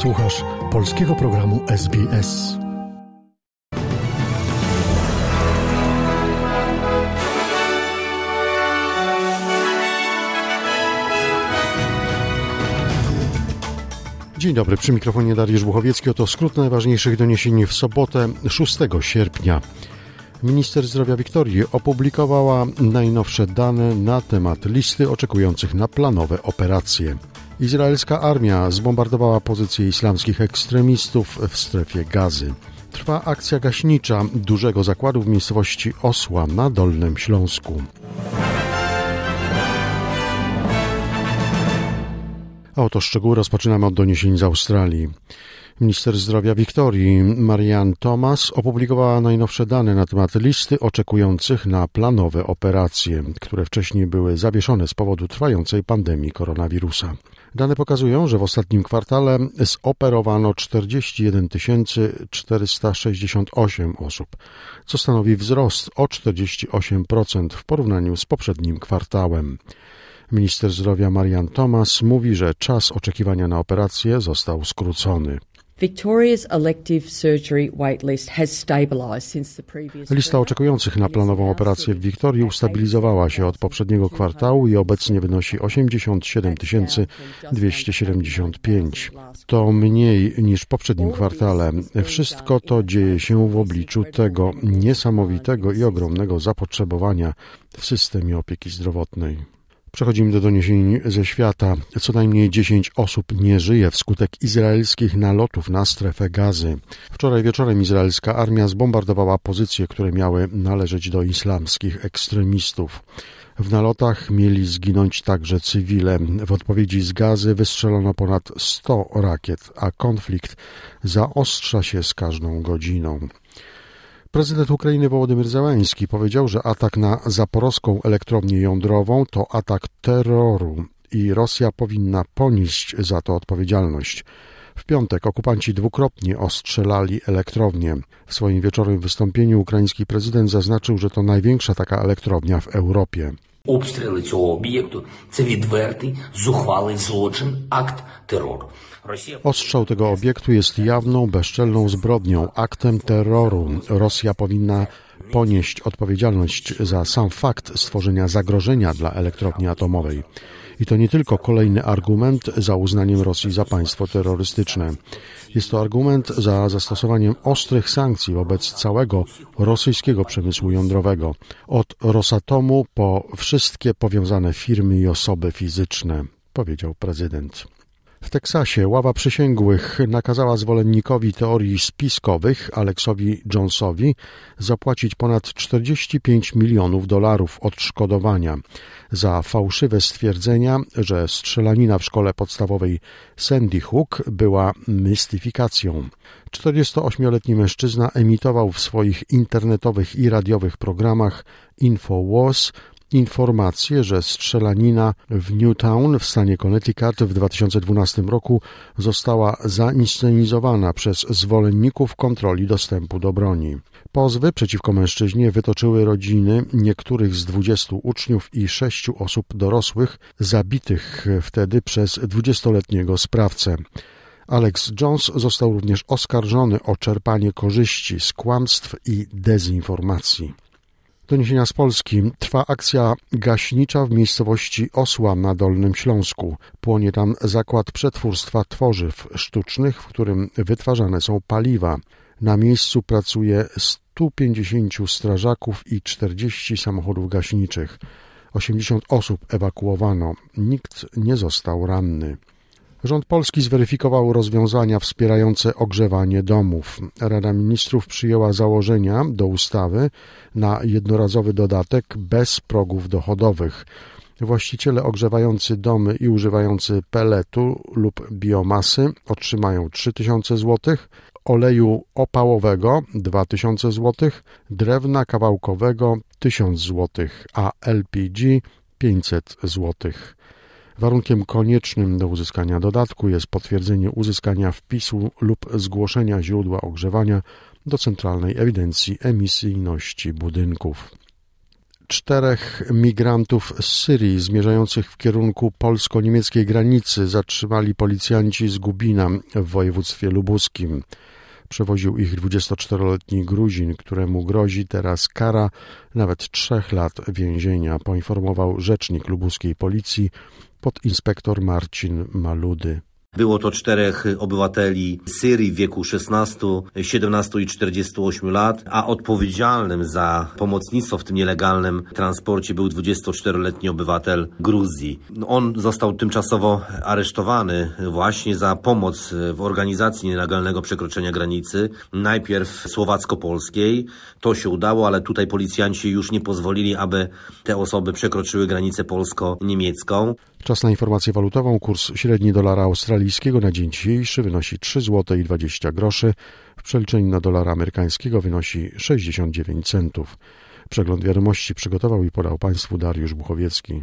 Słuchasz polskiego programu SBS. Dzień dobry, przy mikrofonie Dariusz Buchowiecki. Oto skrót najważniejszych doniesień w sobotę 6 sierpnia. Minister zdrowia Wiktorii opublikowała najnowsze dane na temat listy oczekujących na planowe operacje. Izraelska armia zbombardowała pozycje islamskich ekstremistów w strefie gazy. Trwa akcja gaśnicza dużego zakładu w miejscowości Osła na Dolnym Śląsku. A oto szczegóły rozpoczynamy od doniesień z Australii. Minister zdrowia Wiktorii, Marianne Thomas, opublikowała najnowsze dane na temat listy oczekujących na planowe operacje, które wcześniej były zawieszone z powodu trwającej pandemii koronawirusa. Dane pokazują, że w ostatnim kwartale zoperowano 41 468 osób, co stanowi wzrost o 48% w porównaniu z poprzednim kwartałem. Minister zdrowia Marian Thomas mówi, że czas oczekiwania na operację został skrócony. Lista oczekujących na planową operację w Wiktorii ustabilizowała się od poprzedniego kwartału i obecnie wynosi 87 275. To mniej niż w poprzednim kwartale. Wszystko to dzieje się w obliczu tego niesamowitego i ogromnego zapotrzebowania w systemie opieki zdrowotnej. Przechodzimy do doniesień ze świata. Co najmniej 10 osób nie żyje wskutek izraelskich nalotów na strefę gazy. Wczoraj wieczorem izraelska armia zbombardowała pozycje, które miały należeć do islamskich ekstremistów. W nalotach mieli zginąć także cywile. W odpowiedzi z gazy wystrzelono ponad 100 rakiet, a konflikt zaostrza się z każdą godziną. Prezydent Ukrainy Wołodymyr Zełański powiedział, że atak na zaporowską elektrownię jądrową to atak terroru i Rosja powinna ponieść za to odpowiedzialność. W piątek okupanci dwukrotnie ostrzelali elektrownię. W swoim wieczorowym wystąpieniu ukraiński prezydent zaznaczył, że to największa taka elektrownia w Europie. Обстріли цього об'єкту це відвертий, зухвалий злочин, акт терору. Ostrzał tego obiektu jest jawną, bezczelną zbrodnią, aktem terroru. Rosja powinna ponieść odpowiedzialność za sam fakt stworzenia zagrożenia dla elektrowni atomowej. I to nie tylko kolejny argument za uznaniem Rosji za państwo terrorystyczne. Jest to argument za zastosowaniem ostrych sankcji wobec całego rosyjskiego przemysłu jądrowego, od Rosatomu po wszystkie powiązane firmy i osoby fizyczne, powiedział prezydent. W Teksasie ława przysięgłych nakazała zwolennikowi teorii spiskowych Aleksowi Jonesowi zapłacić ponad 45 milionów dolarów odszkodowania za fałszywe stwierdzenia, że strzelanina w szkole podstawowej Sandy Hook była mystyfikacją. 48-letni mężczyzna emitował w swoich internetowych i radiowych programach InfoWars informację, że strzelanina w Newtown w stanie Connecticut w 2012 roku została zainscenizowana przez zwolenników kontroli dostępu do broni. Pozwy przeciwko mężczyźnie wytoczyły rodziny niektórych z 20 uczniów i sześciu osób dorosłych zabitych wtedy przez 20-letniego sprawcę. Alex Jones został również oskarżony o czerpanie korzyści z kłamstw i dezinformacji. Doniesienia z Polski. Trwa akcja gaśnicza w miejscowości Osła na Dolnym Śląsku. Płonie tam zakład przetwórstwa tworzyw sztucznych, w którym wytwarzane są paliwa. Na miejscu pracuje 150 strażaków i 40 samochodów gaśniczych. 80 osób ewakuowano. Nikt nie został ranny. Rząd polski zweryfikował rozwiązania wspierające ogrzewanie domów. Rada Ministrów przyjęła założenia do ustawy na jednorazowy dodatek bez progów dochodowych. Właściciele ogrzewający domy i używający peletu lub biomasy otrzymają 3000 zł, oleju opałowego 2000 zł, drewna kawałkowego 1000 zł, a LPG 500 zł. Warunkiem koniecznym do uzyskania dodatku jest potwierdzenie uzyskania wpisu lub zgłoszenia źródła ogrzewania do Centralnej Ewidencji Emisyjności Budynków. Czterech migrantów z Syrii zmierzających w kierunku polsko-niemieckiej granicy zatrzymali policjanci z Gubina w województwie lubuskim. Przewoził ich 24-letni Gruzin, któremu grozi teraz kara nawet trzech lat więzienia, poinformował rzecznik lubuskiej policji podinspektor Marcin Maludy. Było to czterech obywateli Syrii w wieku 16, 17 i 48 lat, a odpowiedzialnym za pomocnictwo w tym nielegalnym transporcie był 24-letni obywatel Gruzji. On został tymczasowo aresztowany właśnie za pomoc w organizacji nielegalnego przekroczenia granicy, najpierw słowacko-polskiej. To się udało, ale tutaj policjanci już nie pozwolili, aby te osoby przekroczyły granicę polsko-niemiecką. Czas na informację walutową. Kurs średni dolara australijskiego na dzień dzisiejszy wynosi 3 zł i 20 groszy. W przeliczeniu na dolara amerykańskiego wynosi 69 centów. Przegląd wiadomości przygotował i podał Państwu Dariusz Buchowiecki.